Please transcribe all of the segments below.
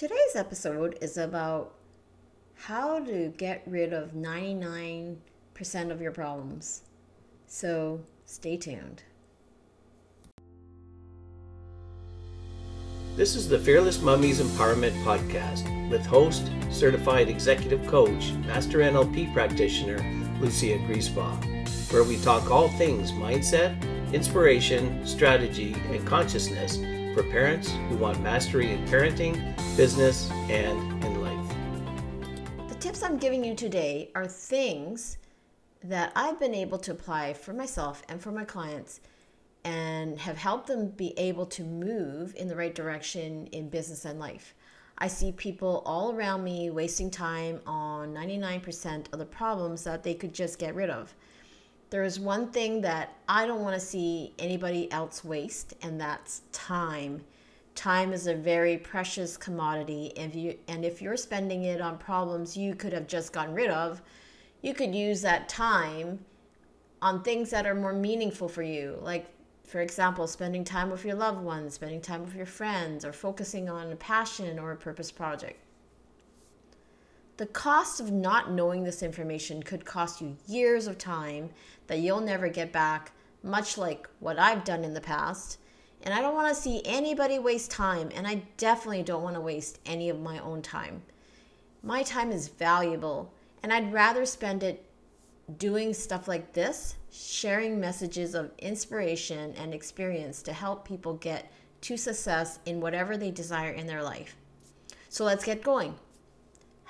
Today's episode is about how to get rid of 99% of your problems. So stay tuned. This is the Fearless Mommies Empowerment Podcast with host, certified executive coach, master NLP practitioner, Lucia Griesbach, where we talk all things mindset, inspiration, strategy, and consciousness for parents who want mastery in parenting, business, and in life. The tips I'm giving you today are things that I've been able to apply for myself and for my clients and have helped them be able to move in the right direction in business and life. I see people all around me wasting time on 99% of the problems that they could just get rid of. There is one thing that I don't want to see anybody else waste, and that's time. Time is a very precious commodity, and if, you, and if you're spending it on problems you could have just gotten rid of, you could use that time on things that are more meaningful for you, like for example, spending time with your loved ones, spending time with your friends, or focusing on a passion or a purpose project. The cost of not knowing this information could cost you years of time that you'll never get back, much like what I've done in the past. And I don't want to see anybody waste time, and I definitely don't want to waste any of my own time. My time is valuable, and I'd rather spend it doing stuff like this, sharing messages of inspiration and experience to help people get to success in whatever they desire in their life. So let's get going.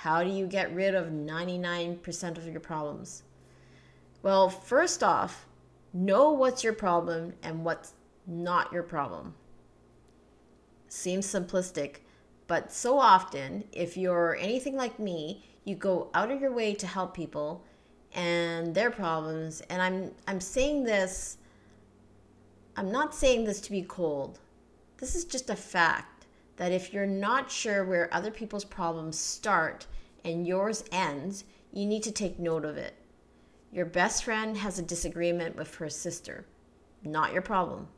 How do you get rid of 99% of your problems? Well, first off, know what's your problem and what's not your problem. Seems simplistic, but so often, if you're anything like me, you go out of your way to help people and their problems and i'm i'm saying this i'm not saying this to be cold this is just a fact that if you're not sure where other people's problems start and yours ends you need to take note of it. Your best friend has a disagreement with her sister. Not your problem.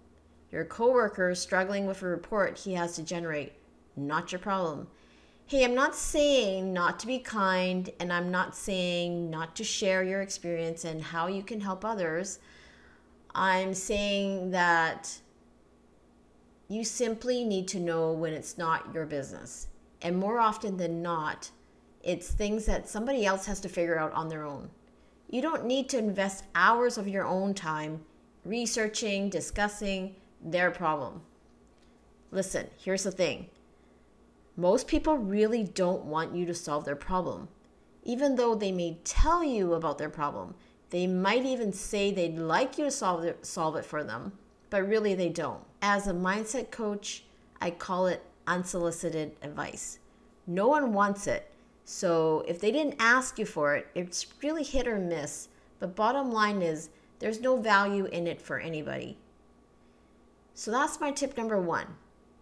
Your coworker is struggling with a report he has to generate. Not your problem. Hey, I'm not saying not to be kind, and I'm not saying not to share your experience and how you can help others. I'm saying that you simply need to know when it's not your business. And more often than not, it's things that somebody else has to figure out on their own. You don't need to invest hours of your own time researching, discussing their problem. Listen, here's the thing most people really don't want you to solve their problem. Even though they may tell you about their problem, they might even say they'd like you to solve it, solve it for them, but really they don't. As a mindset coach, I call it unsolicited advice. No one wants it. So if they didn't ask you for it, it's really hit or miss. But bottom line is there's no value in it for anybody. So that's my tip number one.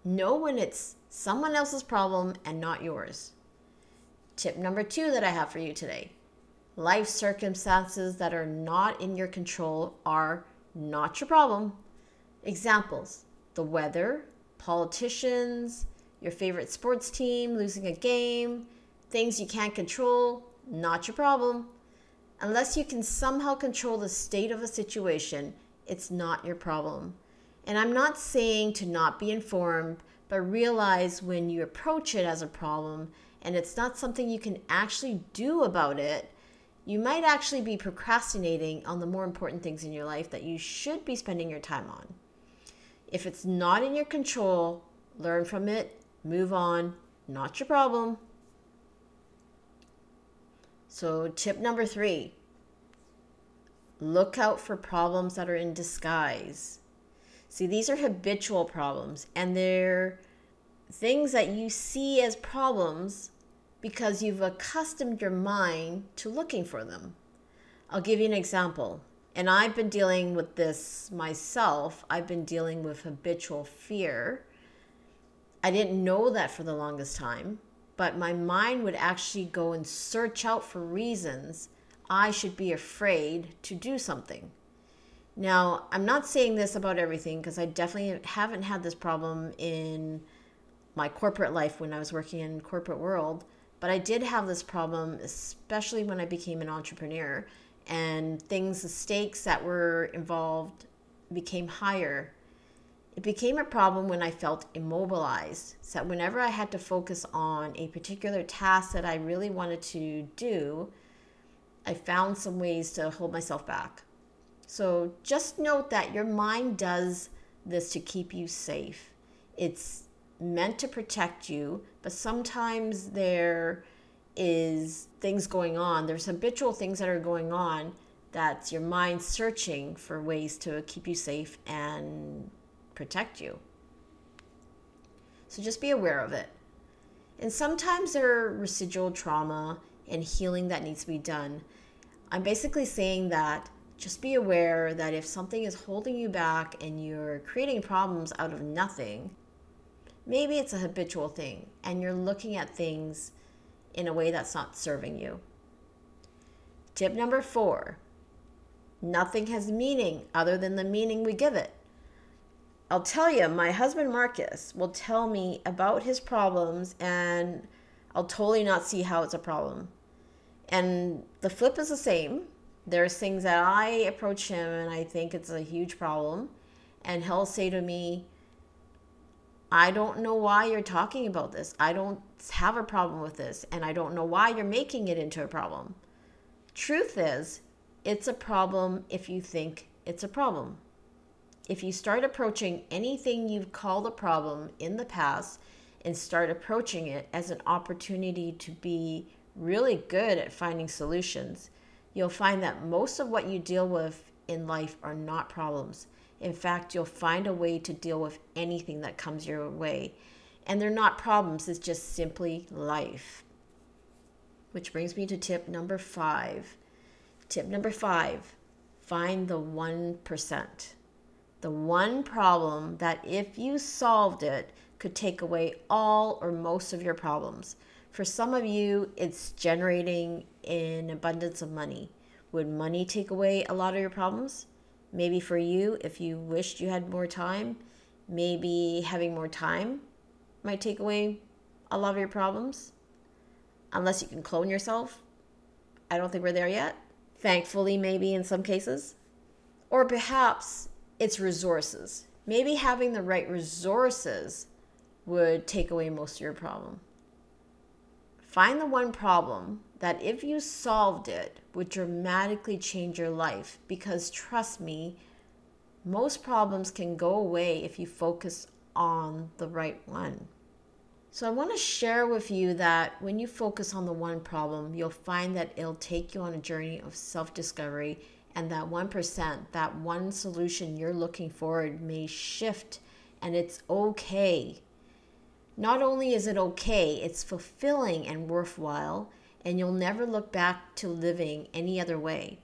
Know when it's someone else's problem and not yours. Tip number two that I have for you today life circumstances that are not in your control are not your problem. Examples the weather, politicians, your favorite sports team losing a game, things you can't control, not your problem. Unless you can somehow control the state of a situation, it's not your problem. And I'm not saying to not be informed, but realize when you approach it as a problem and it's not something you can actually do about it, you might actually be procrastinating on the more important things in your life that you should be spending your time on. If it's not in your control, learn from it, move on, not your problem. So, tip number three look out for problems that are in disguise. See, these are habitual problems and they're things that you see as problems because you've accustomed your mind to looking for them. I'll give you an example. And I've been dealing with this myself. I've been dealing with habitual fear. I didn't know that for the longest time, but my mind would actually go and search out for reasons I should be afraid to do something. Now, I'm not saying this about everything because I definitely haven't had this problem in my corporate life when I was working in corporate world, but I did have this problem, especially when I became an entrepreneur and things, the stakes that were involved became higher. It became a problem when I felt immobilized. So whenever I had to focus on a particular task that I really wanted to do, I found some ways to hold myself back. So just note that your mind does this to keep you safe. It's meant to protect you, but sometimes there is things going on. There's habitual things that are going on that's your mind searching for ways to keep you safe and protect you. So just be aware of it. And sometimes there are residual trauma and healing that needs to be done. I'm basically saying that just be aware that if something is holding you back and you're creating problems out of nothing, maybe it's a habitual thing and you're looking at things in a way that's not serving you. Tip number four nothing has meaning other than the meaning we give it. I'll tell you, my husband Marcus will tell me about his problems, and I'll totally not see how it's a problem. And the flip is the same. There's things that I approach him and I think it's a huge problem, and he'll say to me, I don't know why you're talking about this. I don't have a problem with this, and I don't know why you're making it into a problem. Truth is, it's a problem if you think it's a problem. If you start approaching anything you've called a problem in the past and start approaching it as an opportunity to be really good at finding solutions, you'll find that most of what you deal with in life are not problems. In fact, you'll find a way to deal with anything that comes your way. And they're not problems, it's just simply life. Which brings me to tip number five. Tip number five find the 1%. The one problem that, if you solved it, could take away all or most of your problems. For some of you, it's generating an abundance of money. Would money take away a lot of your problems? Maybe for you, if you wished you had more time, maybe having more time might take away a lot of your problems. Unless you can clone yourself. I don't think we're there yet. Thankfully, maybe in some cases. Or perhaps it's resources. Maybe having the right resources would take away most of your problem. Find the one problem that if you solved it would dramatically change your life because trust me, most problems can go away if you focus on the right one. So, I want to share with you that when you focus on the one problem, you'll find that it'll take you on a journey of self discovery, and that 1%, that one solution you're looking forward may shift, and it's okay. Not only is it okay, it's fulfilling and worthwhile, and you'll never look back to living any other way.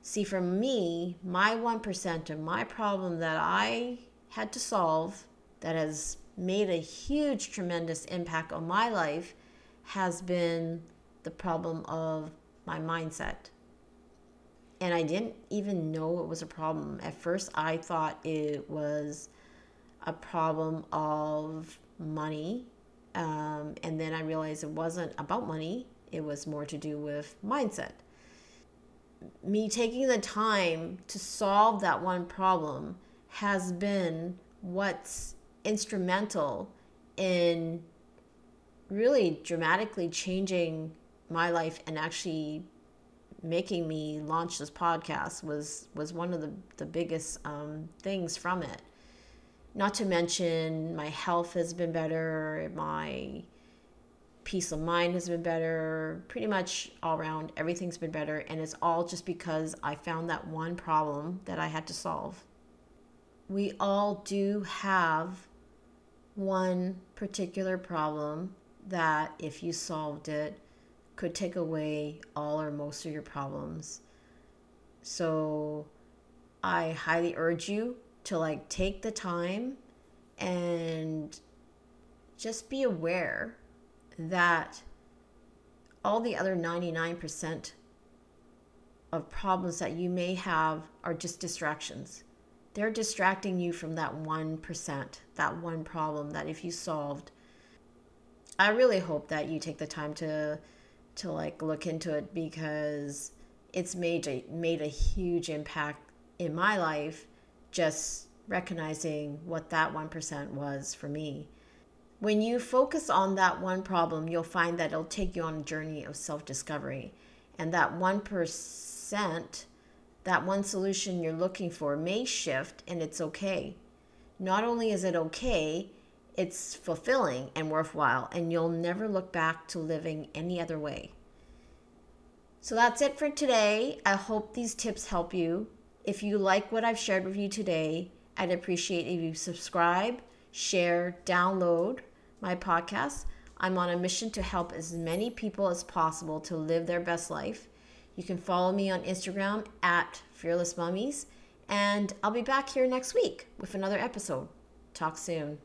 See, for me, my 1% of my problem that I had to solve that has made a huge, tremendous impact on my life has been the problem of my mindset. And I didn't even know it was a problem. At first, I thought it was a problem of money. Um, and then I realized it wasn't about money, it was more to do with mindset. Me taking the time to solve that one problem has been what's instrumental in really dramatically changing my life and actually making me launch this podcast was was one of the, the biggest um, things from it not to mention my health has been better my peace of mind has been better pretty much all around everything's been better and it's all just because i found that one problem that i had to solve we all do have one particular problem that, if you solved it, could take away all or most of your problems. So I highly urge you to like take the time and just be aware that all the other 99% of problems that you may have are just distractions. They're distracting you from that 1%, that one problem that if you solved I really hope that you take the time to to like look into it because it's made a made a huge impact in my life just recognizing what that 1% was for me. When you focus on that one problem, you'll find that it'll take you on a journey of self-discovery. And that 1%, that one solution you're looking for may shift and it's okay. Not only is it okay, it's fulfilling and worthwhile, and you'll never look back to living any other way. So that's it for today. I hope these tips help you. If you like what I've shared with you today, I'd appreciate if you subscribe, share, download my podcast. I'm on a mission to help as many people as possible to live their best life. You can follow me on Instagram at Fearless Mommies, and I'll be back here next week with another episode. Talk soon.